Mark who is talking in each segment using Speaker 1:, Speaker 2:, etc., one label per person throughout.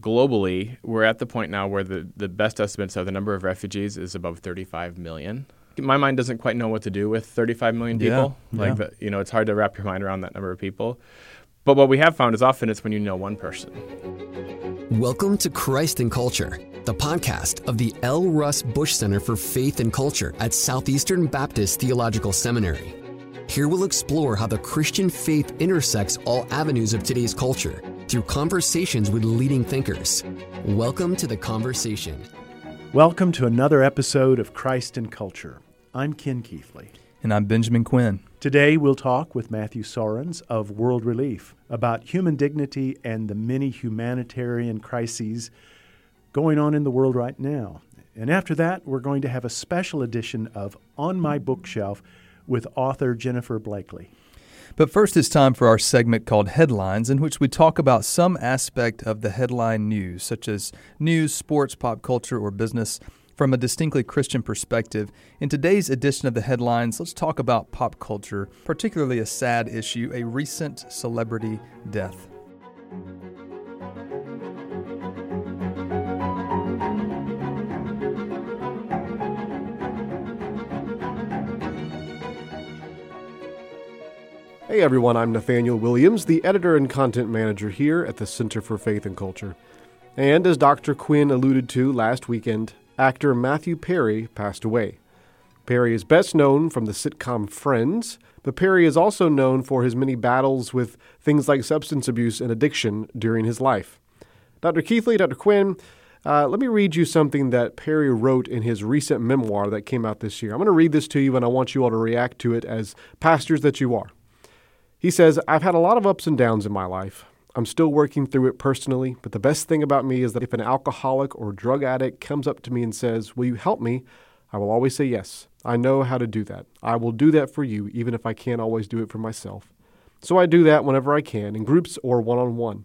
Speaker 1: Globally, we're at the point now where the, the best estimates are the number of refugees is above 35 million. My mind doesn't quite know what to do with 35 million people.
Speaker 2: Yeah,
Speaker 1: like,
Speaker 2: yeah.
Speaker 1: The, you know, it's hard to wrap your mind around that number of people. But what we have found is often it's when you know one person.
Speaker 3: Welcome to Christ and Culture, the podcast of the L. Russ Bush Center for Faith and Culture at Southeastern Baptist Theological Seminary. Here we'll explore how the Christian faith intersects all avenues of today's culture through conversations with leading thinkers. Welcome to the conversation.
Speaker 2: Welcome to another episode of Christ and Culture. I'm Ken Keathley.
Speaker 4: And I'm Benjamin Quinn.
Speaker 2: Today we'll talk with Matthew Soerens of World Relief about human dignity and the many humanitarian crises going on in the world right now. And after that, we're going to have a special edition of On My Bookshelf with author Jennifer Bleakley.
Speaker 4: But first, it's time for our segment called Headlines, in which we talk about some aspect of the headline news, such as news, sports, pop culture, or business, from a distinctly Christian perspective. In today's edition of the Headlines, let's talk about pop culture, particularly a sad issue a recent celebrity death.
Speaker 5: Hey everyone, I'm Nathaniel Williams, the editor and content manager here at the Center for Faith and Culture. And as Dr. Quinn alluded to last weekend, actor Matthew Perry passed away. Perry is best known from the sitcom Friends, but Perry is also known for his many battles with things like substance abuse and addiction during his life. Dr. Keathley, Dr. Quinn, uh, let me read you something that Perry wrote in his recent memoir that came out this year. I'm going to read this to you, and I want you all to react to it as pastors that you are. He says, I've had a lot of ups and downs in my life. I'm still working through it personally, but the best thing about me is that if an alcoholic or drug addict comes up to me and says, Will you help me? I will always say yes. I know how to do that. I will do that for you, even if I can't always do it for myself. So I do that whenever I can, in groups or one on one.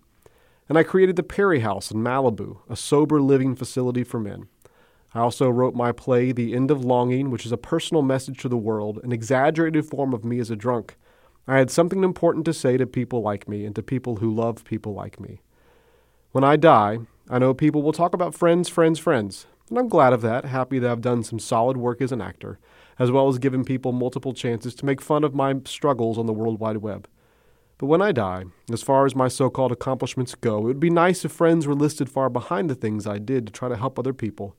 Speaker 5: And I created the Perry House in Malibu, a sober living facility for men. I also wrote my play, The End of Longing, which is a personal message to the world, an exaggerated form of me as a drunk. I had something important to say to people like me and to people who love people like me. When I die, I know people will talk about friends, friends, friends, and I'm glad of that, happy that I've done some solid work as an actor, as well as given people multiple chances to make fun of my struggles on the World Wide Web. But when I die, as far as my so called accomplishments go, it would be nice if friends were listed far behind the things I did to try to help other people.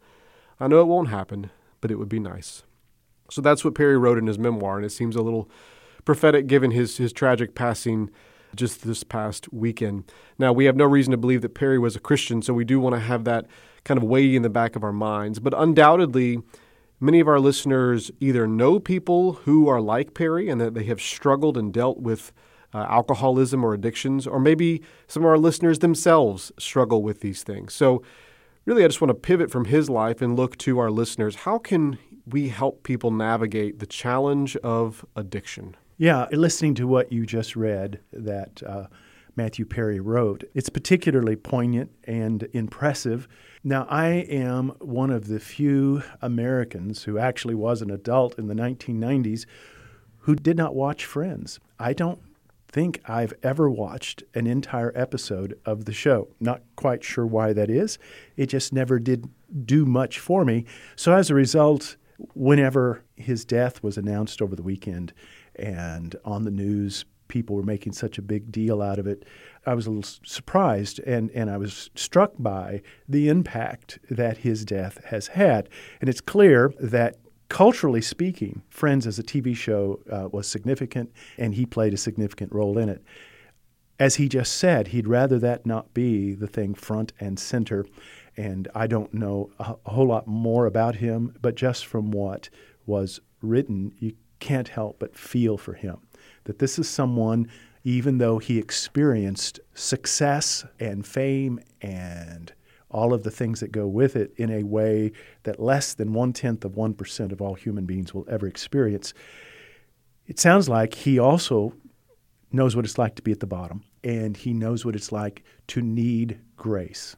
Speaker 5: I know it won't happen, but it would be nice. So that's what Perry wrote in his memoir, and it seems a little prophetic given his, his tragic passing just this past weekend. Now, we have no reason to believe that Perry was a Christian, so we do want to have that kind of weighty in the back of our minds. But undoubtedly, many of our listeners either know people who are like Perry and that they have struggled and dealt with uh, alcoholism or addictions, or maybe some of our listeners themselves struggle with these things. So, really, I just want to pivot from his life and look to our listeners. How can we help people navigate the challenge of addiction?
Speaker 2: Yeah, listening to what you just read that uh, Matthew Perry wrote, it's particularly poignant and impressive. Now, I am one of the few Americans who actually was an adult in the 1990s who did not watch Friends. I don't think I've ever watched an entire episode of the show. Not quite sure why that is. It just never did do much for me. So, as a result, whenever his death was announced over the weekend, and on the news, people were making such a big deal out of it. I was a little surprised and, and I was struck by the impact that his death has had. And it's clear that culturally speaking, Friends as a TV show uh, was significant and he played a significant role in it. As he just said, he'd rather that not be the thing front and center. And I don't know a, whole lot more about him, but just from what was written, you can't help but feel for him that this is someone, even though he experienced success and fame and all of the things that go with it in a way that less than one tenth of 1% of all human beings will ever experience. It sounds like he also knows what it's like to be at the bottom, and he knows what it's like to need grace.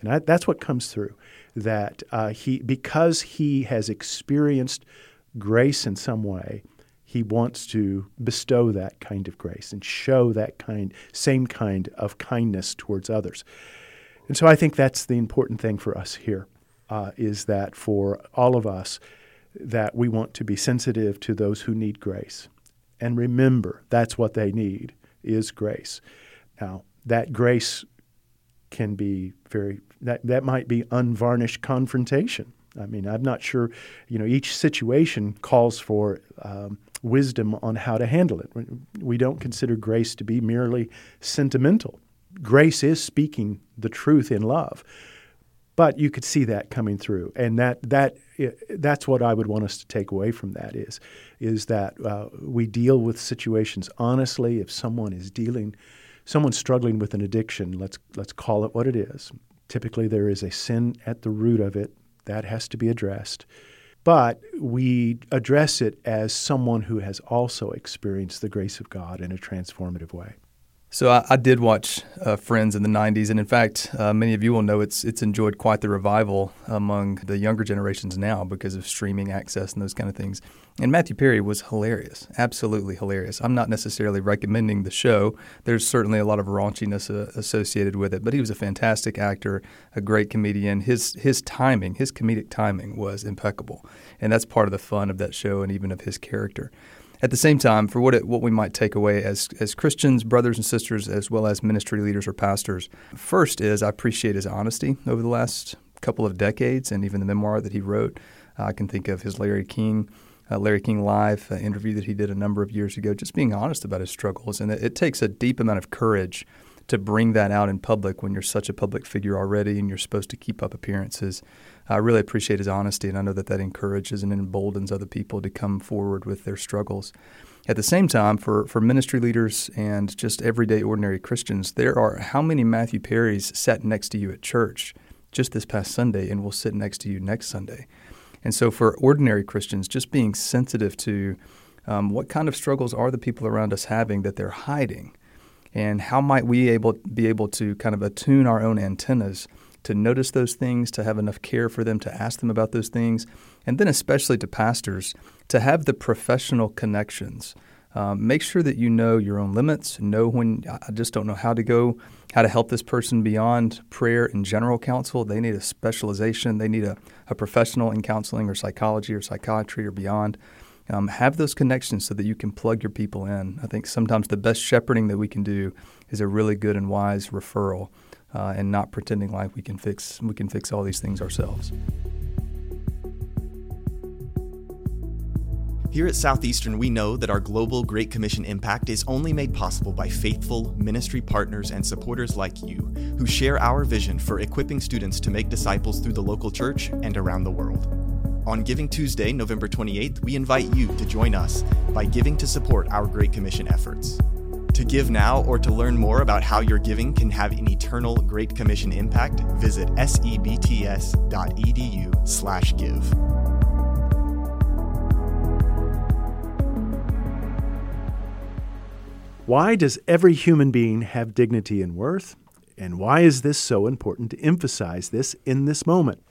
Speaker 2: And I, that's what comes through. That uh, he, because he has experienced grace in some way, he wants to bestow that kind of grace and show that kind, same kind of kindness towards others. And so I think that's the important thing for us here uh, is that for all of us, that we want to be sensitive to those who need grace. And remember, that's what they need is grace. Now, that grace can be very that that might be unvarnished confrontation. I mean, I'm not sure. You know, each situation calls for um, wisdom on how to handle it. We don't consider grace to be merely sentimental. Grace is speaking the truth in love, but you could see that coming through, and that that that's what I would want us to take away from that is is that uh, we deal with situations honestly. If someone is dealing someone's struggling with an addiction, let's let's call it what it is. Typically, there is a sin at the root of it that has to be addressed, but we address it as someone who has also experienced the grace of God in a transformative way.
Speaker 4: So I, I did watch uh, Friends in the '90s, and in fact, uh, many of you will know it's it's enjoyed quite the revival among the younger generations now because of streaming access and those kind of things. And Matthew Perry was hilarious, absolutely hilarious. I'm not necessarily recommending the show. There's certainly a lot of raunchiness uh, associated with it, but he was a fantastic actor, a great comedian. His his timing, his comedic timing, was impeccable, and that's part of the fun of that show and even of his character. At the same time, for what it, what we might take away as as Christians, brothers and sisters, as well as ministry leaders or pastors, first is I appreciate his honesty over the last couple of decades, and even the memoir that he wrote. Uh, I can think of his Larry King. Uh, Larry King Live uh, interview that he did a number of years ago, just being honest about his struggles. And it, it takes a deep amount of courage to bring that out in public when you're such a public figure already and you're supposed to keep up appearances. I really appreciate his honesty, and I know that that encourages and emboldens other people to come forward with their struggles. At the same time, for, for ministry leaders and just everyday ordinary Christians, there are how many Matthew Perrys sat next to you at church just this past Sunday and will sit next to you next Sunday? And so, for ordinary Christians, just being sensitive to um, what kind of struggles are the people around us having that they're hiding and how might we able be able to kind of attune our own antennas to notice those things, to have enough care for them, to ask them about those things, and then especially to pastors to have the professional connections. Um, make sure that you know your own limits. Know when I just don't know how to go, how to help this person beyond prayer and general counsel. They need a specialization. They need a, a professional in counseling or psychology or psychiatry or beyond. Um, have those connections so that you can plug your people in. I think sometimes the best shepherding that we can do is a really good and wise referral, uh, and not pretending like we can fix we can fix all these things ourselves.
Speaker 6: Here at Southeastern, we know that our global Great Commission impact is only made possible by faithful ministry partners and supporters like you, who share our vision for equipping students to make disciples through the local church and around the world. On Giving Tuesday, November 28th, we invite you to join us by giving to support our Great Commission efforts. To give now or to learn more about how your giving can have an eternal Great Commission impact, visit sebts.edu/give.
Speaker 2: Why does every human being have dignity and worth? And why is this so important to emphasize this in this moment?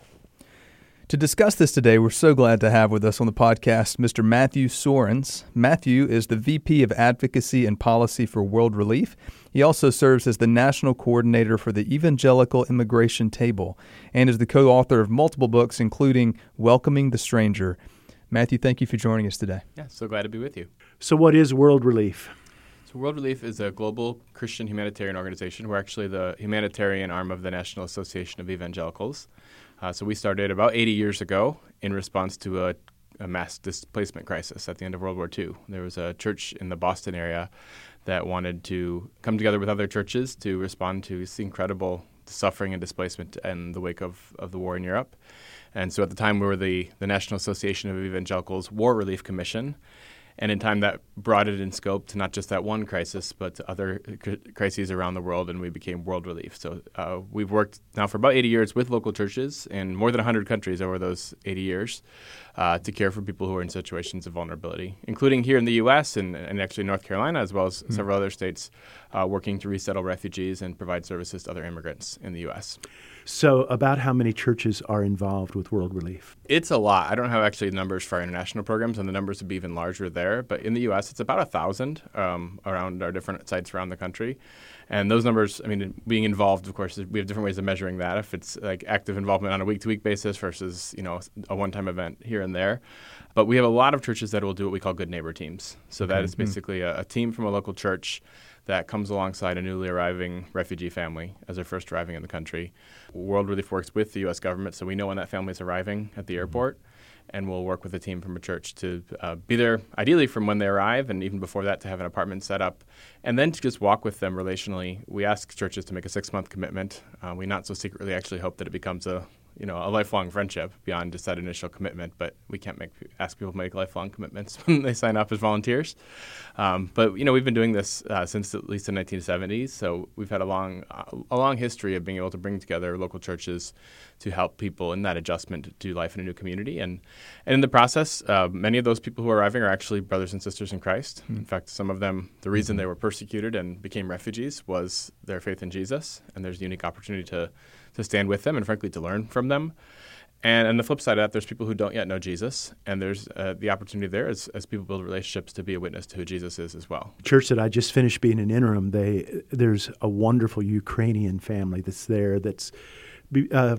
Speaker 4: To discuss this today, we're so glad to have with us on the podcast Mr. Matthew Soerens. Matthew is the VP of Advocacy and Policy for World Relief. He also serves as the National Coordinator for the Evangelical Immigration Table and is the co author of multiple books, including Welcoming the Stranger. Matthew, thank you for joining us today.
Speaker 1: Yeah, so glad to be with you.
Speaker 2: So, what is World Relief?
Speaker 1: So, World Relief is a global Christian humanitarian organization. We're actually the humanitarian arm of the National Association of Evangelicals. Uh, so we started about 80 years ago in response to a, a, mass displacement crisis at the end of World War II. There was a church in the Boston area that wanted to come together with other churches to respond to this incredible suffering and displacement in the wake of, of the war in Europe. And so at the time, we were the, the National Association of Evangelicals War Relief Commission. And in time, that broadened in scope to not just that one crisis, but to other crises around the world, and we became World Relief. So uh, we've worked now for about 80 years with local churches in more than 100 countries over those 80 years uh, to care for people who are in situations of vulnerability, including here in the U.S. and, and actually North Carolina, as well as mm-hmm. several other states, uh, working to resettle refugees and provide services to other immigrants in the U.S.
Speaker 2: So, about how many churches are involved with World Relief?
Speaker 1: It's a lot. I don't have actually numbers for our international programs, and the numbers would be even larger there. But in the U.S., it's about a thousand um, around our different sites around the country. And those numbers, I mean, being involved, of course, we have different ways of measuring that. If it's like active involvement on a week-to-week basis versus, you know, a one-time event here and there. But we have a lot of churches that will do what we call good neighbor teams. So that is basically a, a team from a local church that comes alongside a newly arriving refugee family as they're first arriving in the country. World Relief works with the U.S. government, so we know when that family is arriving at the mm-hmm. airport, and we'll work with a team from a church to uh, be there, ideally from when they arrive, and even before that, to have an apartment set up, and then to just walk with them relationally. We ask churches to make a six-month commitment. Uh, we not so secretly actually hope that it becomes a you know a lifelong friendship beyond just that initial commitment. But we can't make ask people to make lifelong commitments when they sign up as volunteers. Um, but you know we've been doing this uh, since at least the 1970s, so we've had a long uh, a long history of being able to bring together local churches to help people in that adjustment to life in a new community. And and in the process, uh, many of those people who are arriving are actually brothers and sisters in Christ. Mm-hmm. In fact, some of them, the reason they were persecuted and became refugees was their faith in Jesus. And there's a unique opportunity to to stand with them and frankly to learn from them. And on the flip side of that, there's people who don't yet know Jesus, and there's uh, the opportunity there as, as people build relationships to be a witness to who Jesus is as well.
Speaker 2: Church that I just finished being an interim, they there's a wonderful Ukrainian family that's there that's uh,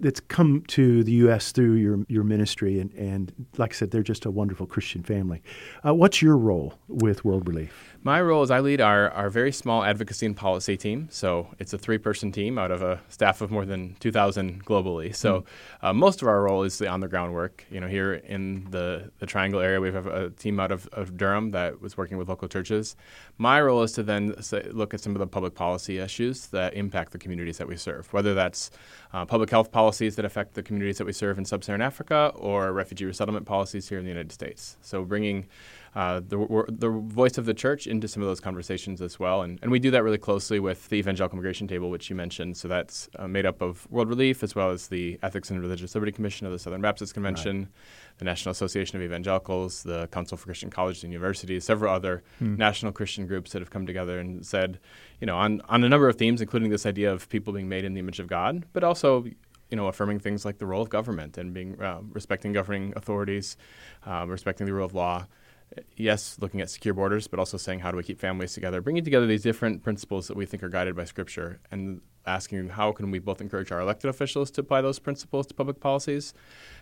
Speaker 2: that's come to the U.S. through your your ministry, and, and like I said, they're just a wonderful Christian family. Uh, what's your role with World Relief?
Speaker 1: My role is I lead our, our very small advocacy and policy team. So it's a three person team out of a staff of more than 2,000 globally. So mm. uh, most of our role is the on the ground work. You know, here in the, the Triangle area, we have a team out of, of Durham that was working with local churches. My role is to then say, look at some of the public policy issues that impact the communities that we serve, whether that's uh, public health policies that affect the communities that we serve in sub Saharan Africa or refugee resettlement policies here in the United States. So bringing uh, the, the voice of the church into some of those conversations as well. And, and we do that really closely with the Evangelical Immigration Table, which you mentioned. So that's uh, made up of World Relief as well as the Ethics and Religious Liberty Commission of the Southern Baptist Convention, right. the National Association of Evangelicals, the Council for Christian Colleges and Universities, several other hmm. national Christian groups that have come together and said, you know, on, on a number of themes, including this idea of people being made in the image of God, but also you know, affirming things like the role of government and being uh, respecting governing authorities, um, respecting the rule of law, yes, looking at secure borders, but also saying how do we keep families together, bringing together these different principles that we think are guided by Scripture, and asking how can we both encourage our elected officials to apply those principles to public policies,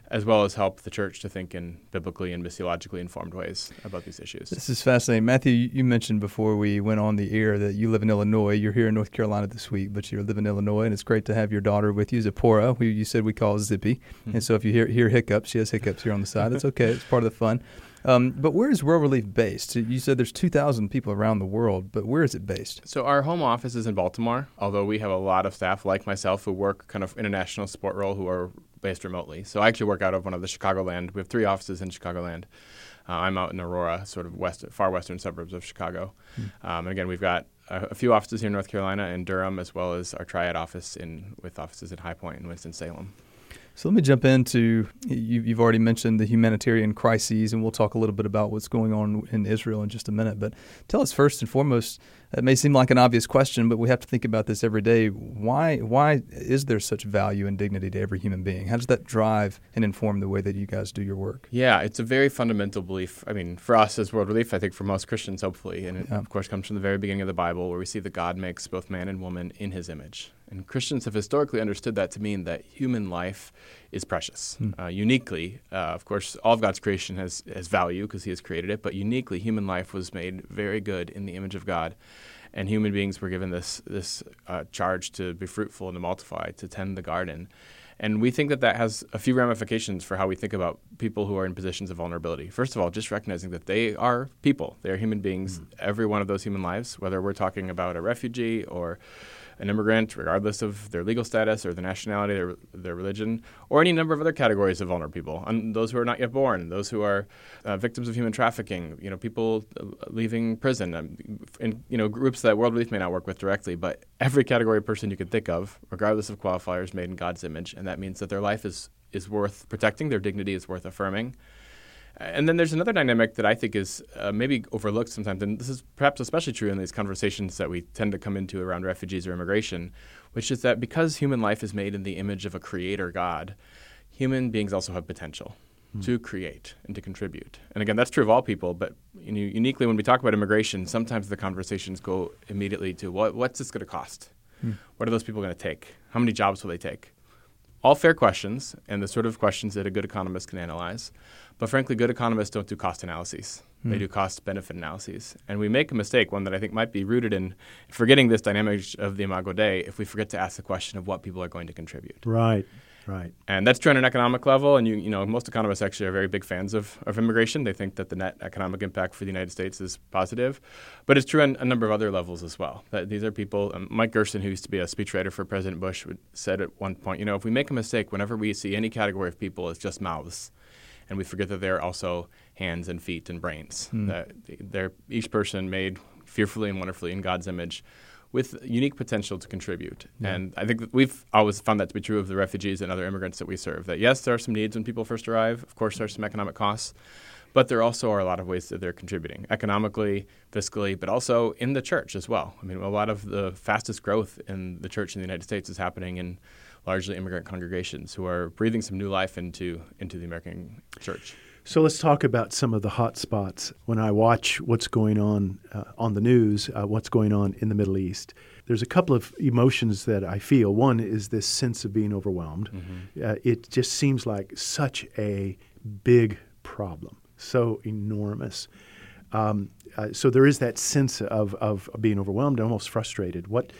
Speaker 1: as well as help the church to think in biblically and missiologically informed ways about these issues.
Speaker 4: This is fascinating. Matthew, you mentioned before we went on the air that you live in Illinois. You're here in North Carolina this week, but you live in Illinois, and it's great to have your daughter with you, Zipporah, who you said we call Zippy. Mm-hmm. And so if you hear, hear hiccups, she has hiccups here on the side. It's okay. It's part of the fun. Um, but where is World Relief based? You said there's 2,000 people around the world, but where is it based?
Speaker 1: So our home office is in Baltimore, although we have a lot of staff like myself who work kind of international support role who are based remotely. So I actually work out of one of the Chicagoland. We have three offices in Chicagoland. Uh, I'm out in Aurora, sort of west, far western suburbs of Chicago. Hmm. Um, and again, we've got a, a, few offices here in North Carolina and Durham, as well as our Triad office in with offices in High Point and Winston Salem.
Speaker 4: So let me jump into you, have already mentioned the humanitarian crises, and we'll talk a little bit about what's going on in Israel in just a minute. But tell us first and foremost. It may seem like an obvious question, but we have to think about this every day. Why why is there such value and dignity to every human being? How does that drive and inform the way that you guys do your work?
Speaker 1: Yeah, it's a very fundamental belief. I mean, for us as World Relief, I think for most Christians, hopefully, and it yeah. of course comes from the very beginning of the Bible, where we see that God makes both man and woman in His image. And Christians have historically understood that to mean that human life is precious. Hmm. Uh, uniquely, uh, of course, all of God's creation has, has value because He has created it, but uniquely, human life was made very good in the image of God. And human beings were given this, this uh, charge to be fruitful and to multiply, to tend the garden. And we think that that has a few ramifications for how we think about people who are in positions of vulnerability. First of all, just recognizing that they are people, they are human beings, mm. every one of those human lives, whether we're talking about a refugee or an immigrant, regardless of their legal status or their nationality, their, their religion, or any number of other categories of vulnerable people. And those who are not yet born, those who are uh, victims of human trafficking, you know, people uh, leaving prison, um, in you know groups that World Relief may not work with directly, but every category of person you can think of, regardless of qualifiers, made in God's image, and that means that their life is is worth protecting, their dignity is worth affirming. And then there's another dynamic that I think is uh, maybe overlooked sometimes, and this is perhaps especially true in these conversations that we tend to come into around refugees or immigration, which is that because human life is made in the image of a creator God, human beings also have potential mm. to create and to contribute. And again, that's true of all people, but you know, uniquely when we talk about immigration, sometimes the conversations go immediately to what, what's this going to cost? Mm. What are those people going to take? How many jobs will they take? All fair questions and the sort of questions that a good economist can analyze. But frankly, good economists don't do cost analyses. Mm. They hmm. do cost benefit analyses. And we make a mistake, one that I think might be rooted in forgetting this dynamic of the Imago Dei, if we forget to ask the question of what people are going to contribute.
Speaker 2: Right. Right.
Speaker 1: And that's true on an economic level. And you, you know, most economists actually are very big fans of, of immigration. They think that the net economic impact for the United States is positive. But it's true on a number of other levels as well. That these are people. Um, Mike Gerson, who used to be a speechwriter for President Bush, said at one point, you know, if we make a mistake, whenever we see any category of people, it's just mouths, and we forget that they're also hands and feet and brains. Mm. That they're each person made fearfully and wonderfully in God's image with unique potential to contribute. Yeah. And I think we've always found that to be true of the refugees and other immigrants that we serve. That yes, there are some needs when people first arrive. Of course, there are some economic costs. But there also are a lot of ways that they're contributing economically, fiscally, but also in the church as well. I mean, a lot of the fastest growth in the church in the United States is happening in largely immigrant congregations who are breathing some new life into into the American church.
Speaker 2: So let's talk about some of the hot spots. When I watch what's going on uh, on the news, uh, what's going on in the Middle East, there's a couple of emotions that I feel. One is this sense of being overwhelmed. Mm-hmm. Uh, it just seems like such a big problem, so enormous. Um, uh, so there is that sense of, of being overwhelmed, almost frustrated. What,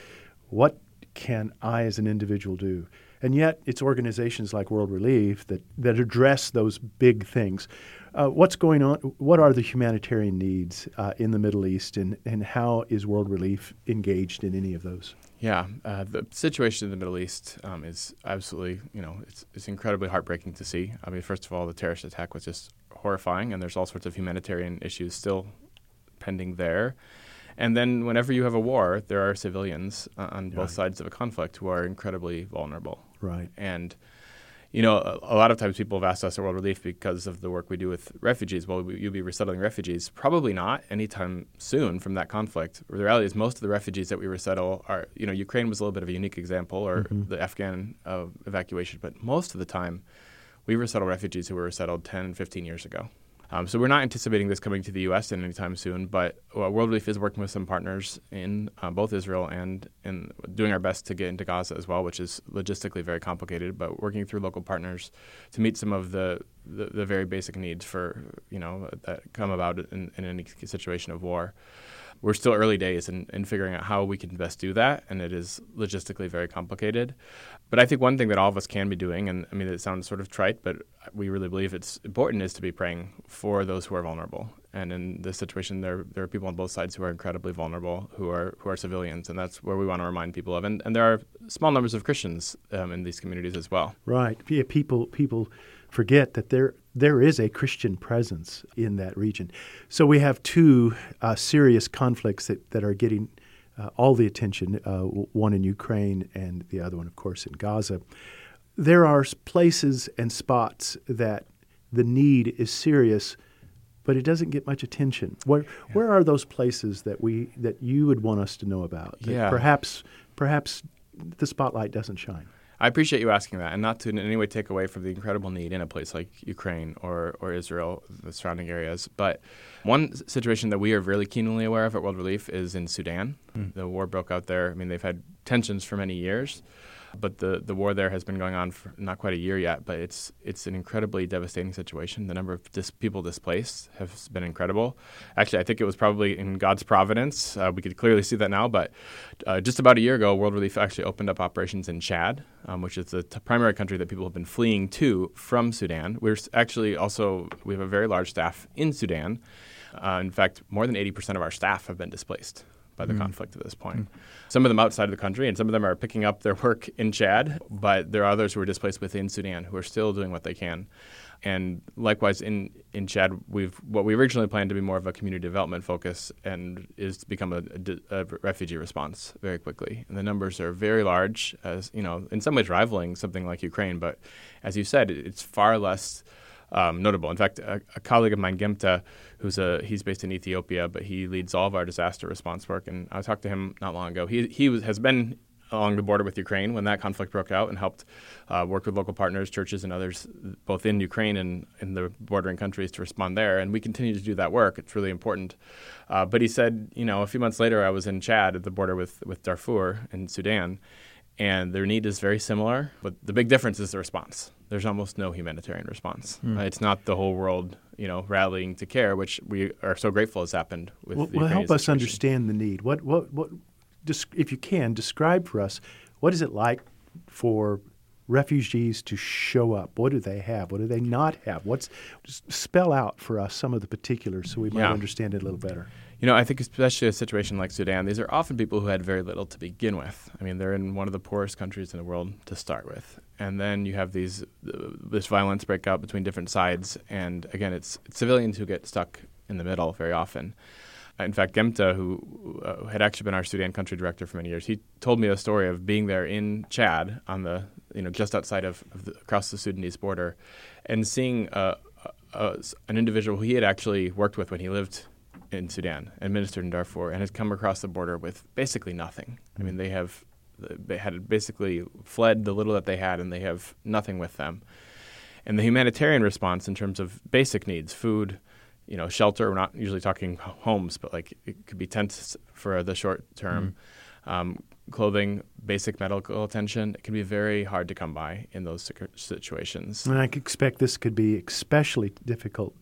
Speaker 2: what can I as an individual do? And yet, it's organizations like World Relief that, that address those big things. Uh, what's going on? What are the humanitarian needs uh, in the Middle East, and, and how is World Relief engaged in any of those?
Speaker 1: Yeah, uh, the situation in the Middle East um, is absolutely, you know, it's, it's incredibly heartbreaking to see. I mean, first of all, the terrorist attack was just horrifying, and there's all sorts of humanitarian issues still pending there. And then, whenever you have a war, there are civilians uh, on both sides of a conflict who are incredibly vulnerable.
Speaker 2: Right.
Speaker 1: And, you know, a, a, lot of times people have asked us at World Relief because of the work we do with refugees, well, you'll be resettling refugees. Probably not anytime soon from that conflict. The reality is most of the refugees that we resettle are, you know, Ukraine was a little bit of a unique example or mm-hmm. the Afghan uh, evacuation, but most of the time we resettle refugees who were resettled 10, 15 years ago. Um, so we're not anticipating this coming to the U.S. anytime soon, but uh, World Relief is working with some partners in uh, both Israel and in doing our best to get into Gaza as well, which is logistically very complicated. But working through local partners to meet some of the the, the very basic needs for you know that come about in, in any situation of war we're still early days in, in figuring out how we can best do that, and it is logistically very complicated. But I think one thing that all of us can be doing, and I mean, it sounds sort of trite, but we really believe it's important, is to be praying for those who are vulnerable. And in this situation, there there are people on both sides who are incredibly vulnerable, who are who are civilians, and that's where we want to remind people of. And, and there are small numbers of Christians um, in these communities as well.
Speaker 2: Right. Yeah. People people forget that there there is a Christian presence in that region. So we have two uh, serious conflicts that, that are getting uh, all the attention uh, one in Ukraine and the other one, of course, in Gaza. There are places and spots that the need is serious, but it doesn't get much attention. Where, yeah. where are those places that, we, that you would want us to know about?
Speaker 1: Yeah.
Speaker 2: Perhaps, perhaps the spotlight doesn't shine.
Speaker 1: I appreciate you asking that, and not to in any way take away from the incredible need in a place like Ukraine or, or Israel, the surrounding areas. But one situation that we are really keenly aware of at World Relief is in Sudan. Mm. The war broke out there. I mean, they've had tensions for many years. But the, the war there has been going on for not quite a year yet, but it's it's an incredibly devastating situation. The number of dis- people displaced has been incredible. Actually, I think it was probably in God's providence. Uh, we could clearly see that now. But uh, just about a year ago, World Relief actually opened up operations in Chad, um, which is the t- primary country that people have been fleeing to from Sudan. We're actually also we have a very large staff in Sudan. Uh, in fact, more than 80% of our staff have been displaced by the mm. conflict at this point. Mm. Some of them outside of the country, and some of them are picking up their work in Chad, but there are others who are displaced within Sudan who are still doing what they can. And likewise, in, in Chad, we've what we originally planned to be more of a community development focus, and is to become a, a, a refugee response very quickly. And the numbers are very large, as you know, in some ways rivaling something like Ukraine. But as you said, it's far less um, notable. In fact, a, a, colleague of mine, Gemta, who's a he's based in Ethiopia, but he leads all of our disaster response work. And I talked to him not long ago. He he was, has been along the border with Ukraine when that conflict broke out and helped uh, work with local partners, churches, and others, both in Ukraine and in the bordering countries, to respond there. And we continue to do that work. It's really important. Uh, but he said, you know, a few months later, I was in Chad at the border with, with Darfur in Sudan, and their need is very similar. But the big difference is the response. There's almost no humanitarian response. Mm. Uh, it's not the whole world, you know, rallying to care, which we are so grateful has happened with.
Speaker 2: Well,
Speaker 1: well
Speaker 2: help
Speaker 1: situation.
Speaker 2: us understand the need. What what what if you can, describe for us what is it like for refugees to show up? What do they have? What do they not have? What's spell out for us some of the particulars so we might yeah. understand it a little better.
Speaker 1: You know, I think especially a situation like Sudan, these are often people who had very little to begin with. I mean, they're in one of the poorest countries in the world to start with, and then you have these uh, this violence break out between different sides, and again, it's, it's civilians who get stuck in the middle very often. In fact, Gemta, who uh, had actually been our Sudan country director for many years, he told me a story of being there in Chad, on the you know just outside of, of the, across the Sudanese border, and seeing uh, uh, an individual he had actually worked with when he lived in Sudan, administered in Darfur, and has come across the border with basically nothing. I mean, they have they had basically fled the little that they had, and they have nothing with them. And the humanitarian response in terms of basic needs, food you know, shelter. We're not usually talking homes, but like it could be tents for the short term. Mm-hmm. Um, clothing, basic medical attention. It can be very hard to come by in those situations.
Speaker 2: And I expect this could be especially difficult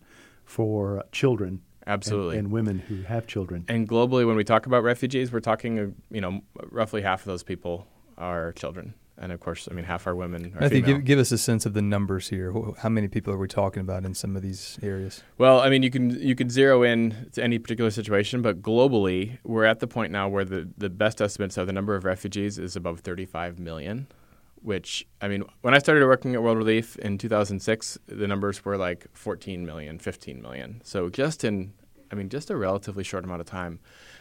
Speaker 2: for children.
Speaker 1: Absolutely,
Speaker 2: and, and, women who have children.
Speaker 1: And globally, when we talk about refugees, we're talking, you know, roughly half of those people are children and of course, I mean, half our women are
Speaker 4: Matthew, give, give, us a sense of the numbers here. How many people are we talking about in some of these areas?
Speaker 1: Well, I mean, you can you can zero in to any particular situation, but globally, we're at the point now where the, the best estimates of the number of refugees is above 35 million. Which I mean, when I started working at World Relief in 2006, the numbers were like 14 million, 15 million. So just in, I mean, just a relatively short amount of time,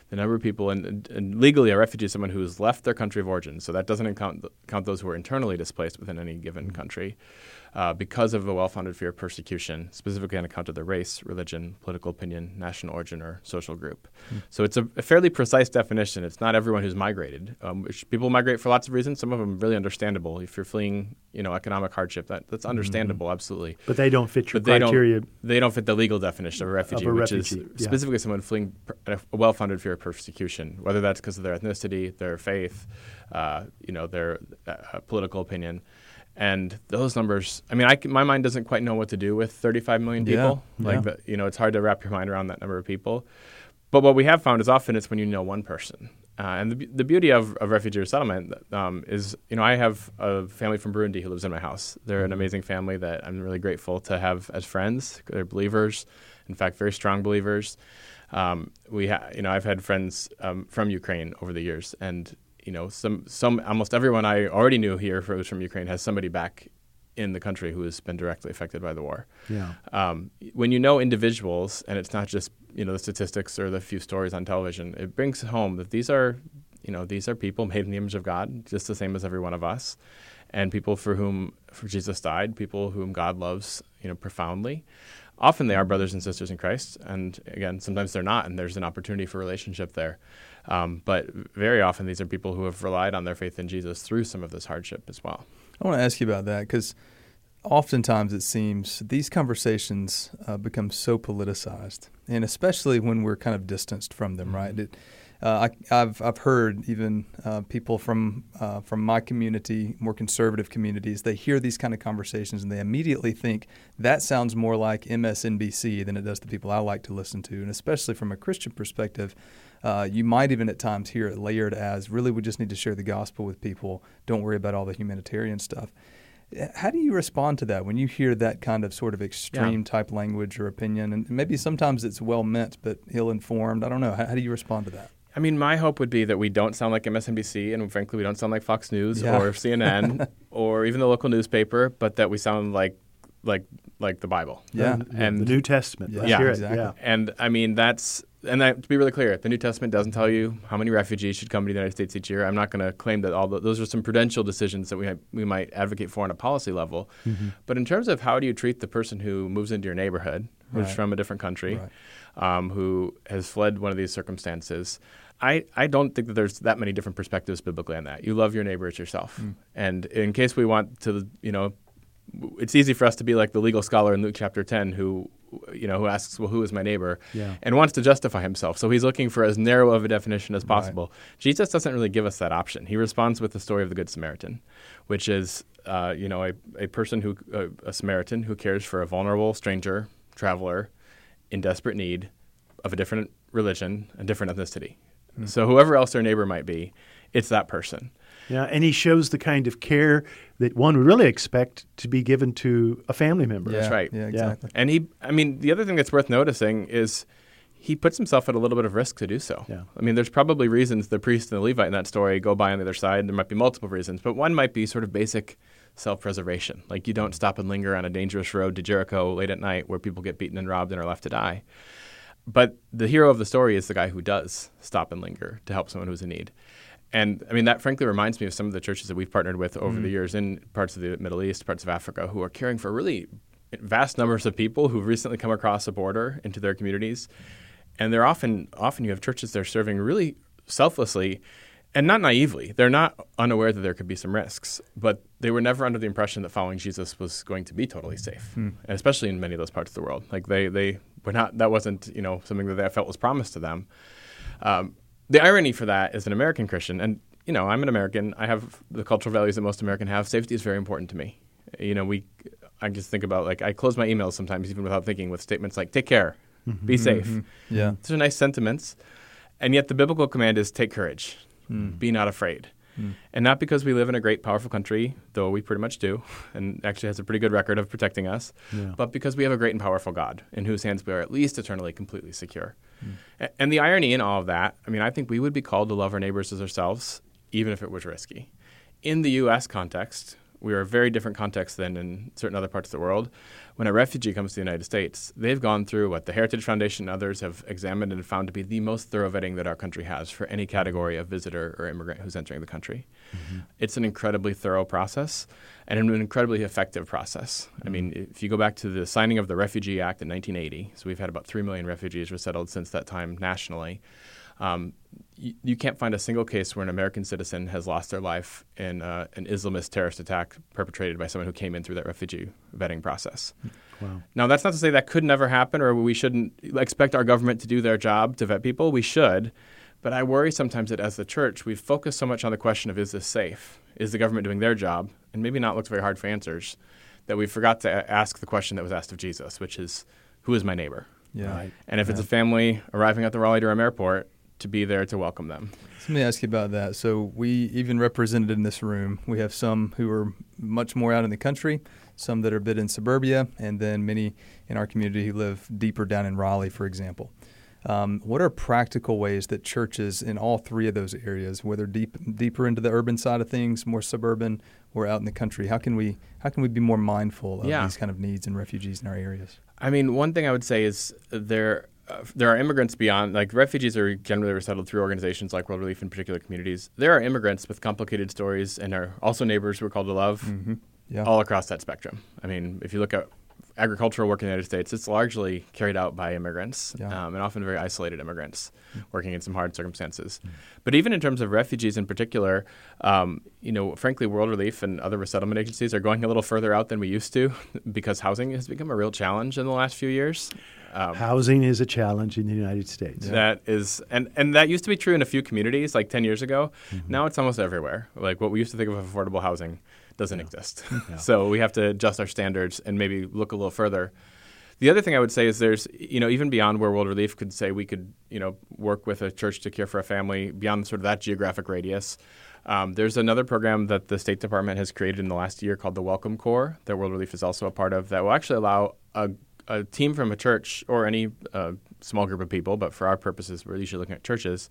Speaker 1: the number of people, and, and, legally a refugee is someone who has left their country of origin. So that doesn't count, count those who are internally displaced within any given country uh, because of a well-founded fear of persecution, specifically on account of their race, religion, political opinion, national origin, or social group. Mm. So it's a, a, fairly precise definition. It's not everyone who's migrated. Um, people migrate for lots of reasons. Some of them really understandable. If you're fleeing, you know, economic hardship, that, that's hmm. understandable, mm-hmm. absolutely.
Speaker 2: But they don't fit your
Speaker 1: but they
Speaker 2: criteria.
Speaker 1: Don't, they don't fit the legal definition of a refugee,
Speaker 2: of a
Speaker 1: which
Speaker 2: refugee,
Speaker 1: is
Speaker 2: yeah.
Speaker 1: specifically someone fleeing a well-founded fear of persecution, whether that's because of their ethnicity, their faith, uh, you know, their uh, political opinion. And those numbers, I mean, I, my mind doesn't quite know what to do with 35 million people. Yeah, like, yeah. you know, it's hard to wrap your mind around that number of people. But what we have found is often it's when you know one person. Uh, and the, the beauty of, of refugee resettlement um, is, you know, I have a family from Burundi who lives in my house. They're an amazing family that I'm really grateful to have as friends. They're believers, in fact, very strong believers. Um, we, ha- you know, I've had friends um, from Ukraine over the years, and you know, some some almost everyone I already knew here who was from Ukraine has somebody back in the country who has been directly affected by the war.
Speaker 2: Yeah.
Speaker 1: Um, when you know individuals, and it's not just you know the statistics or the few stories on television, it brings home that these are you know these are people made in the image of God, just the same as every one of us, and people for whom for Jesus died, people whom God loves you know profoundly. Often they are brothers and sisters in Christ, and again, sometimes they're not, and there's an opportunity for relationship there. Um, but very often, these are people who have relied on their faith in Jesus through some of this hardship as well.
Speaker 4: I want to ask you about that because oftentimes it seems these conversations uh, become so politicized, and especially when we're kind of distanced from them, mm-hmm. right? It, I, have I've heard even uh, people from uh, from my community, more conservative communities, they hear these kind of conversations and they immediately think that sounds more like MSNBC than it does the people I like to listen to, and especially from a Christian perspective. Uh, you might even at times hear it layered as really we just need to share the gospel with people. Don't worry about all the humanitarian stuff. How do you respond to that when you hear that kind of sort of extreme yeah. type language or opinion? And maybe sometimes it's well meant but ill informed. I don't know. How, how, do you respond to that?
Speaker 1: I mean, my hope would be that we don't sound like MSNBC, and frankly, we don't sound like Fox News yeah. or CNN or even the local newspaper, but that we sound like like like the Bible.
Speaker 2: Yeah, and the New Testament. Yeah, yeah.
Speaker 1: exactly. Yeah. And I mean, that's and that, to be really clear, the New Testament doesn't tell you how many refugees should come to the United States each year. I'm not going to claim that all the, those are some prudential decisions that we have, we might advocate for on a policy level. Mm-hmm. But in terms of how do you treat the person who moves into your neighborhood, who's right. from a different country, right. Um, who has fled one of these circumstances, I, I don't think that there's that many different perspectives biblically on that. You love your neighbor as yourself. Mm. And in case we want to, you know, it's easy for us to be like the legal scholar in Luke chapter 10 who you know who asks well who is my neighbor yeah. and wants to justify himself so he's looking for as narrow of a definition as possible right. jesus doesn't really give us that option he responds with the story of the good samaritan which is uh, you know a, a person who uh, a samaritan who cares for a vulnerable stranger traveler in desperate need of a different religion a different ethnicity mm-hmm. so whoever else their neighbor might be it's that person
Speaker 2: yeah, and he shows the kind of care that one would really expect to be given to a family member.
Speaker 1: Yeah, that's right.
Speaker 4: Yeah, exactly.
Speaker 1: Yeah. And he, I mean, the other thing that's worth noticing is he puts himself at a little bit of risk to do so.
Speaker 2: Yeah.
Speaker 1: I mean, there's probably reasons the priest and the Levite in that story go by on the other side. There might be multiple reasons, but one might be sort of basic self-preservation. Like you don't stop and linger on a dangerous road to Jericho late at night where people get beaten and robbed and are left to die. But the hero of the story is the guy who does stop and linger to help someone who's in need. And I mean, that frankly reminds me of some of the churches that we've partnered with over mm. the years in parts of the Middle East, parts of Africa, who are caring for really vast numbers of people who've recently come across a border into their communities. And they're often, often you have churches that are serving really selflessly and not naively. They're not unaware that there could be some risks, but they were never under the impression that following Jesus was going to be totally safe, mm. and especially in many of those parts of the world. Like they, they were not. That wasn't you know something that they felt was promised to them. Um, the irony for that is an American Christian, and you know, I'm an American. I have the cultural values that most Americans have. Safety is very important to me. You know, we, I just think about like I close my emails sometimes even without thinking with statements like "Take care, mm-hmm. be safe."
Speaker 4: Mm-hmm. Yeah,
Speaker 1: those are nice sentiments, and yet the biblical command is take courage, mm. be not afraid. Mm. And not because we live in a great, powerful country, though we pretty much do, and actually has a pretty good record of protecting us, yeah. but because we have a great and powerful God in whose hands we are at least eternally completely secure. Mm. And the irony in all of that, I mean, I think we would be called to love our neighbors as ourselves, even if it was risky. In the U.S. context, we are a very different context than in certain other parts of the world. When a refugee comes to the United States, they've gone through what the Heritage Foundation and others have examined and found to be the most thorough vetting that our country has for any category of visitor or immigrant who's entering the country. Mm-hmm. It's an incredibly thorough process and an incredibly effective process. Mm-hmm. I mean, if you go back to the signing of the Refugee Act in 1980, so we've had about 3 million refugees resettled since that time nationally. Um, you, you, can't find a single case where an American citizen has lost their life in uh, an Islamist terrorist attack perpetrated by someone who came in through that refugee vetting process. Wow. Now, that's not to say that could never happen or we shouldn't expect our government to do their job to vet people. We should. But I worry sometimes that as the church, we focus so much on the question of is this safe? Is the government doing their job? And maybe not looks very hard for answers, that we forgot to ask the question that was asked of Jesus, which is, who is my neighbor?
Speaker 4: Yeah. Right.
Speaker 1: And if
Speaker 4: yeah.
Speaker 1: it's a family arriving at the Raleigh Durham airport, to be there to welcome them.
Speaker 4: So let me ask you about that. So we even represented in this room, we have some who are much more out in the country, some that are a bit in suburbia, and then many in our community who live deeper down in Raleigh, for example. Um, what are practical ways that churches in all three of those areas, whether deep deeper into the urban side of things, more suburban, or out in the country, how can we how can we be more mindful of yeah. these kind of needs and refugees in our areas?
Speaker 1: I mean, one thing I would say is there uh, there are immigrants beyond, like refugees are generally resettled through organizations like World Relief in particular communities. There are immigrants with complicated stories and are also neighbors who are called to love mm-hmm. yeah. all across that spectrum. I mean, if you look at agricultural work in the United States, it's largely carried out by immigrants yeah. um, and often very isolated immigrants mm-hmm. working in some hard circumstances. Mm-hmm. But even in terms of refugees in particular, um, you know, frankly, World Relief and other resettlement agencies are going a little further out than we used to because housing has become a real challenge in the last few years.
Speaker 2: Um, Housing is a challenge in the United States.
Speaker 1: That is, and, and that used to be true in a few communities like 10 years ago. Mm-hmm. Now it's almost everywhere. Like what we used to think of affordable housing doesn't yeah. exist. Yeah. so we have to adjust our standards and maybe look a little further. The other thing I would say is there's, you know, even beyond where World Relief could say we could, you know, work with a church to care for a family beyond sort of that geographic radius. Um, there's another program that the State Department has created in the last year called the Welcome Corps that World Relief is also a part of that will actually allow a a team from a church or any uh, small group of people, but for our purposes, we're usually looking at churches,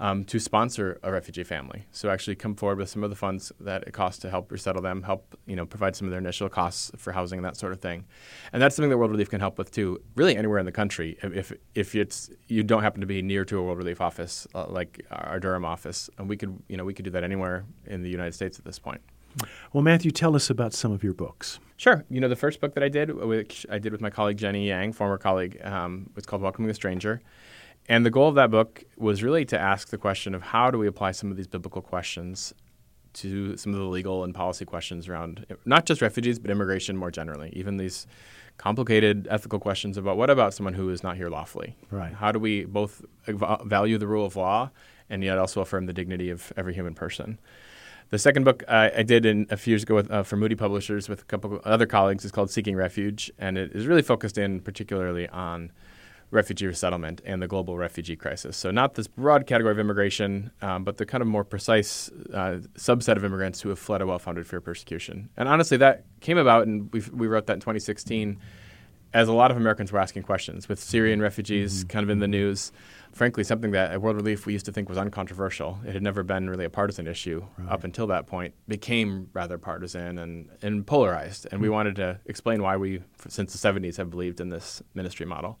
Speaker 1: um, to sponsor a refugee family. So actually come forward with some of the funds that it costs to help resettle them, help you know provide some of their initial costs for housing and that sort of thing. And that's something that World Relief can help with too. Really anywhere in the country, if if it's you don't happen to be near to a World Relief office uh, like our Durham office, and we could you know we could do that anywhere in the United States at this point.
Speaker 2: Well, Matthew, tell us about some of your books.
Speaker 1: Sure. You know, the first book that I did, which I did with my colleague Jenny Yang, former colleague, um, was called Welcoming a Stranger. And the goal of that book was really to ask the question of how do we apply some of these biblical questions to some of the legal and policy questions around not just refugees, but immigration more generally. Even these complicated ethical questions about what about someone who is not here lawfully?
Speaker 2: Right.
Speaker 1: How do we both value the rule of law and yet also affirm the dignity of every human person? The second book uh, I did in a few years ago with, uh, for Moody Publishers with a couple other colleagues is called Seeking Refuge, and it is really focused in particularly on refugee resettlement and the global refugee crisis. So, not this broad category of immigration, um, but the kind of more precise uh, subset of immigrants who have fled a well founded fear of persecution. And honestly, that came about, and we, we wrote that in 2016 as a lot of Americans were asking questions, with Syrian refugees mm-hmm. kind of in the news. Frankly, something that at World Relief we used to think was uncontroversial. It had never been really a partisan issue right. up until that point, became rather partisan and, and polarized. And mm-hmm. we wanted to explain why we, since the 70s, have believed in this ministry model.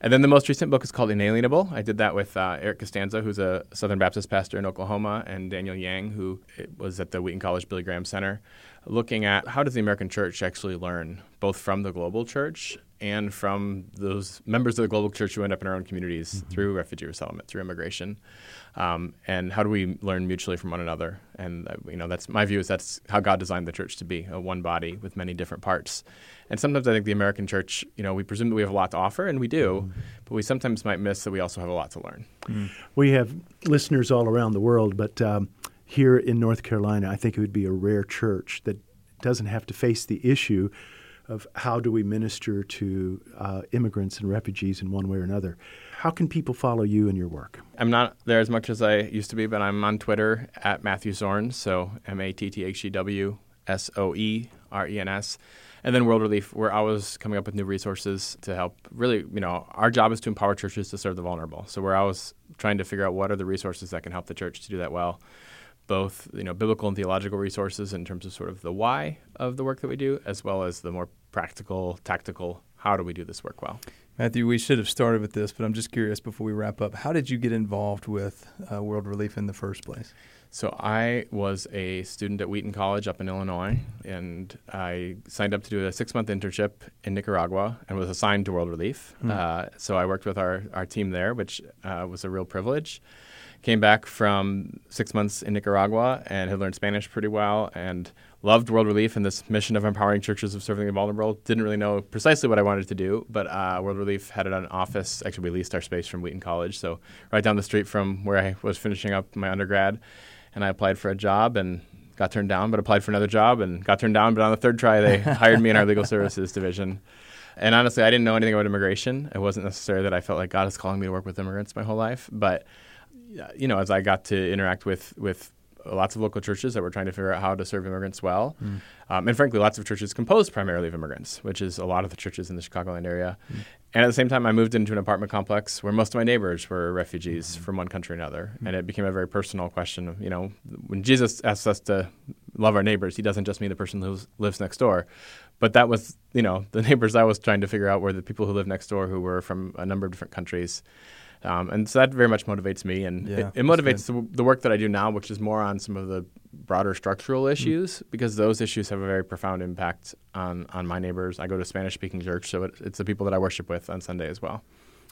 Speaker 1: And then the most recent book is called Inalienable. I did that with uh, Eric Costanzo, who's a Southern Baptist pastor in Oklahoma, and Daniel Yang, who was at the Wheaton College Billy Graham Center, looking at how does the American church actually learn both from the global church and from those members of the global church who end up in our own communities mm-hmm. through refugee resettlement, through immigration, um, and how do we learn mutually from one another? And uh, you know, that's my view is that's how God designed the church to be a one body with many different parts. And sometimes I think the American church, you know, we presume that we have a lot to offer, and we do, mm-hmm. but we sometimes might miss that we also have a lot to learn.
Speaker 2: Mm-hmm. We have listeners all around the world, but um, here in North Carolina, I think it would be a rare church that doesn't have to face the issue of how do we minister to uh, immigrants and refugees in one way or another. How can people follow you and your work?
Speaker 1: I'm not there as much as I used to be, but I'm on Twitter at Matthew Soerens, so M A T T H E W S O E R E N S. And then World Relief, we're always coming up with new resources to help. Really, you know, our job is to empower churches to serve the vulnerable. So we're always trying to figure out what are the resources that can help the church to do that well both you know biblical and theological resources in terms of sort of the why of the work that we do, as well as the more practical, tactical how do we do this work well.
Speaker 4: Matthew, we should have started with this, but I'm just curious before we wrap up. How did you get involved with uh, World Relief in the first place?
Speaker 1: So I was a student at Wheaton College up in Illinois, and I signed up to do a six-month internship in Nicaragua and was assigned to World Relief. Mm. Uh, so I worked with our, our team there, which uh, was a real privilege. Came back from six months in Nicaragua and had learned Spanish pretty well and loved World Relief and this mission of empowering churches of serving the vulnerable. Didn't really know precisely what I wanted to do, but uh, World Relief had an office. Actually, we leased our space from Wheaton College, so right down the street from where I was finishing up my undergrad. And I applied for a job and got turned down, but applied for another job and got turned down. But on the third try, they hired me in our legal services division. And honestly, I didn't know anything about immigration. It wasn't necessarily that I felt like God is calling me to work with immigrants my whole life, but you know, as I got to interact with with lots of local churches that were trying to figure out how to serve immigrants well, mm. um, and frankly, lots of churches composed primarily of immigrants, which is a lot of the churches in the Chicagoland area. Mm. And at the same time, I moved into an apartment complex where most of my neighbors were refugees mm. from one country or another, mm. and it became a very personal question. Of, you know, when Jesus asks us to love our neighbors, He doesn't just mean the person who lives next door. But that was, you know, the neighbors I was trying to figure out were the people who live next door who were from a number of different countries. Um, and so that very much motivates me, and yeah, it, it, motivates the, the, work that I do now, which is more on some of the broader structural issues, mm. because those issues have a very profound impact on on my neighbors. I go to Spanish speaking church, so it, it's the people that I worship with on Sunday as well.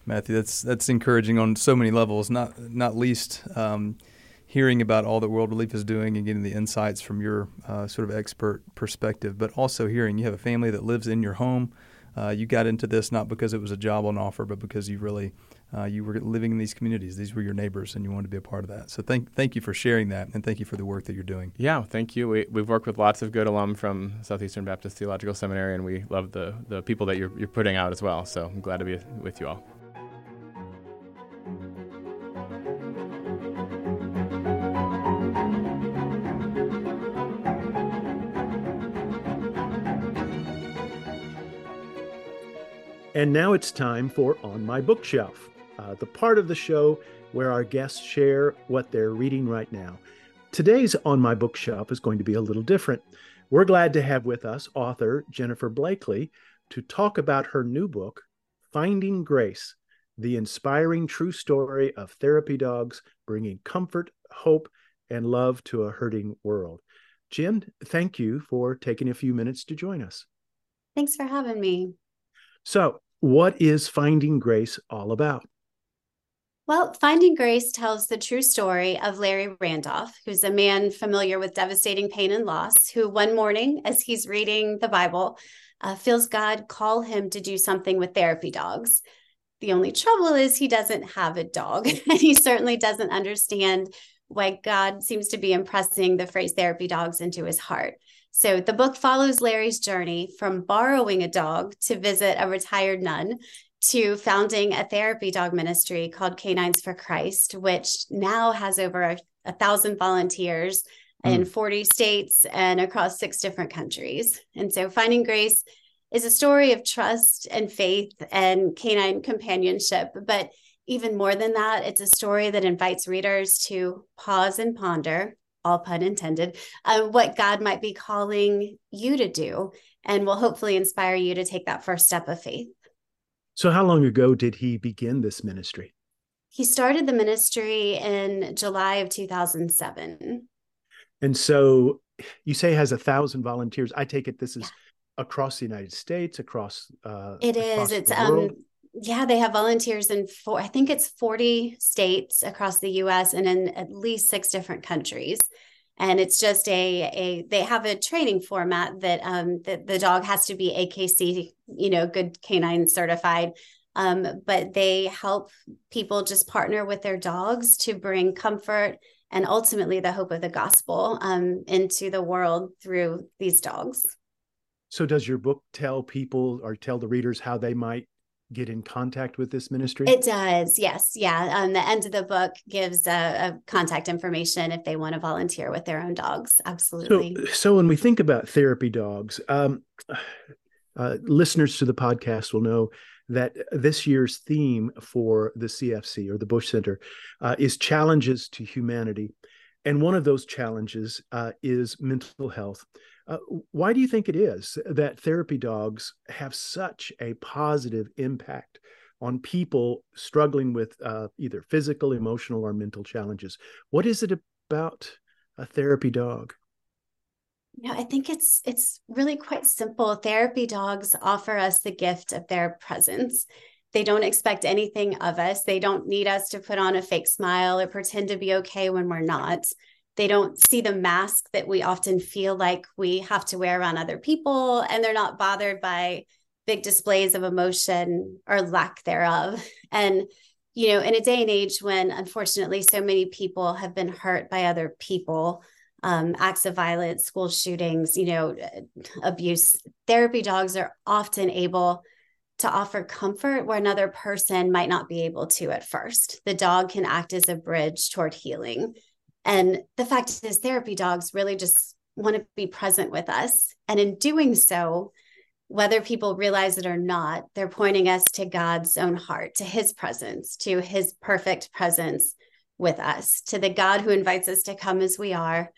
Speaker 4: Matthew, that's that's encouraging on so many levels. Not not least um, hearing about all that World Relief is doing and getting the insights from your uh, sort of expert perspective, but also hearing you have a family that lives in your home. Uh, you got into this not because it was a job on offer, but because you really uh, you were living in these communities. These were your neighbors, and you wanted to be a part of that. So thank thank you for sharing that, and thank you for the work that you're doing.
Speaker 1: Yeah, thank you. We, we've worked with lots of good alum from Southeastern Baptist Theological Seminary, and we love the the people that you're you're putting out as well. So I'm glad to be with you all.
Speaker 2: And now it's time for On My Bookshelf. Uh, the part of the show where our guests share what they're reading right now. Today's On My Bookshelf is going to be a little different. We're glad to have with us author Jennifer Bleakley to talk about her new book, Finding Grace The Inspiring True Story of Therapy Dogs Bringing Comfort, Hope, and Love to a Hurting World. Jen, thank you for taking a few minutes to join us.
Speaker 7: Thanks for having me.
Speaker 2: So, what is Finding Grace all about?
Speaker 7: Well, Finding Grace tells the true story of Larry Randolph, who's a man familiar with devastating pain and loss, who one morning, as he's reading the Bible, uh, feels God call him to do something with therapy dogs. The only trouble is he doesn't have a dog, and he certainly doesn't understand why God seems to be impressing the phrase therapy dogs into his heart. So the book follows Larry's journey from borrowing a dog to visit a retired nun to founding a therapy dog ministry called Canines for Christ, which now has over a, a thousand volunteers mm. in 40 states and across six different countries. And so Finding Grace is a story of trust and faith and canine companionship, but even more than that, it's a story that invites readers to paws and ponder, all pun intended, uh, what God might be calling you to do and will hopefully inspire you to take that first step of faith.
Speaker 2: So, how long ago did he begin this ministry?
Speaker 7: He started the ministry in July of 2007.
Speaker 2: And so you say has a thousand volunteers. I take it this is yeah. across the United States, across.
Speaker 7: Uh, it is. It's um, yeah, they have volunteers in four, I think it's 40 states across the US and in at least six different countries. And it's just a, a they have a training format that um that the dog has to be AKC, you know, good canine certified. Um, but they help people just partner with their dogs to bring comfort and ultimately the hope of the gospel um, into the world through these dogs.
Speaker 2: So, does your book tell people or tell the readers how they might get in contact with this ministry?
Speaker 7: It does, yes. Yeah. Um, the end of the book gives a, a contact information if they want to volunteer with their own dogs. Absolutely.
Speaker 2: So, so when we think about therapy dogs, um, uh, listeners to the podcast will know that this year's theme for the CFC or the Bush Center uh, is challenges to humanity. And one of those challenges uh, is mental health. Uh, why do you think it is that therapy dogs have such a positive impact on people struggling with uh, either physical, emotional, or mental challenges? What is it about a therapy dog?
Speaker 7: Yeah, I think it's it's really quite simple. Therapy dogs offer us the gift of their presence. They don't expect anything of us. They don't need us to put on a fake smile or pretend to be okay when we're not they don't see the mask that we often feel like we have to wear around other people and they're not bothered by big displays of emotion or lack thereof. And you know in a day and age when unfortunately so many people have been hurt by other people um, acts of violence school shootings you know abuse therapy dogs are often able to offer comfort where another person might not be able to at first. The dog can act as a bridge toward healing and the fact is, therapy dogs really just want to be present with us. And in doing so, whether people realize it or not, they're pointing us to God's own heart, to his presence, to his perfect presence with us, to the God who invites us to come as we are,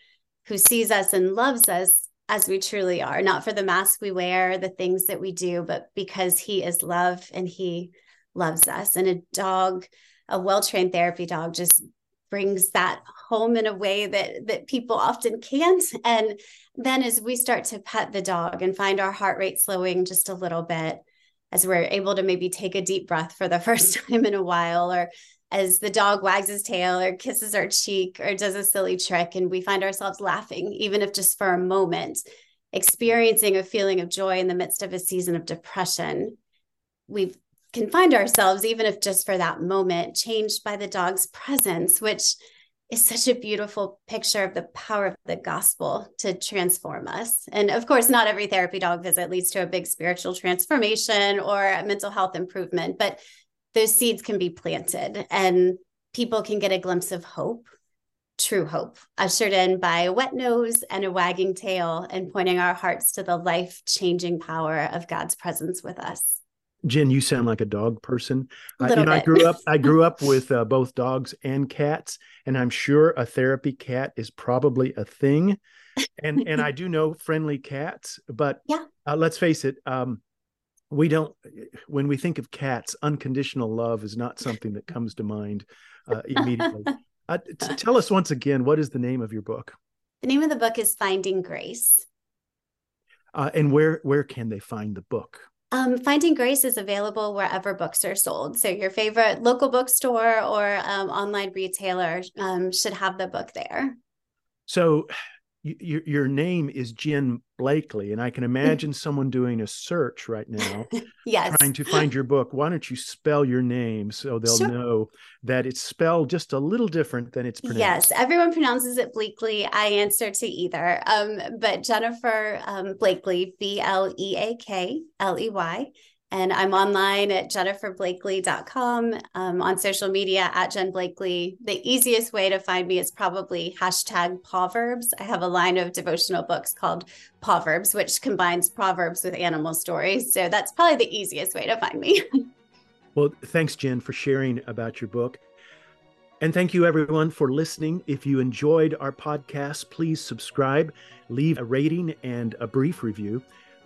Speaker 7: who sees us and loves us as we truly are, not for the mask we wear, the things that we do, but because he is love and he loves us. And a dog, a well trained therapy dog, just brings that home in a way that that people often can't. And then as we start to pet the dog and find our heart rate slowing just a little bit as we're able to maybe take a deep breath for the first time in a while or as the dog wags his tail or kisses our cheek or does a silly trick and we find ourselves laughing even if just for a moment experiencing a feeling of joy in the midst of a season of depression we've can find ourselves, even if just for that moment, changed by the dog's presence, which is such a beautiful picture of the power of the gospel to transform us. And of course, not every therapy dog visit leads to a big spiritual transformation or a mental health improvement, but those seeds can be planted and people can get a glimpse of hope, true hope, ushered in by a wet nose and a wagging tail and pointing our hearts to the life changing power of God's presence with us.
Speaker 2: Jen, you sound like a dog person. Uh, you know, I grew up. I grew up with uh, both dogs and cats, and I'm sure a therapy cat is probably a thing. And and I do know friendly cats, but
Speaker 7: Yeah.
Speaker 2: uh, let's face it. Um, we don't. When we think of cats, unconditional love is not something that comes to mind uh, immediately. Uh, t- tell us once again what is the name of your book,
Speaker 7: The name of the book is Finding Grace.
Speaker 2: uh, and where where can they find the book?
Speaker 7: Um, Finding Grace is available wherever books are sold. So your favorite local bookstore or um, online retailer um, should have the book there.
Speaker 2: So your your name is Jen Bleakley, and I can imagine someone doing a search right now
Speaker 7: Yes.
Speaker 2: trying to find your book. Why don't you spell your name so they'll
Speaker 7: Sure.
Speaker 2: know that it's spelled just a little different than it's pronounced?
Speaker 7: Yes, everyone pronounces it Bleakley. I answer to either. Um, but Jennifer um, Bleakley, B L E A K L E Y. And I'm online at jenniferbleakley.com, um, on social media at Jen Bleakley. The easiest way to find me is probably hashtag Pawverbs. I have a line of devotional books called Pawverbs, which combines Proverbs with animal stories. So that's probably the easiest way to find me.
Speaker 2: Well, thanks, Jen, for sharing about your book. And thank you, everyone, for listening. If you enjoyed our podcast, please subscribe, leave a rating, and a brief review.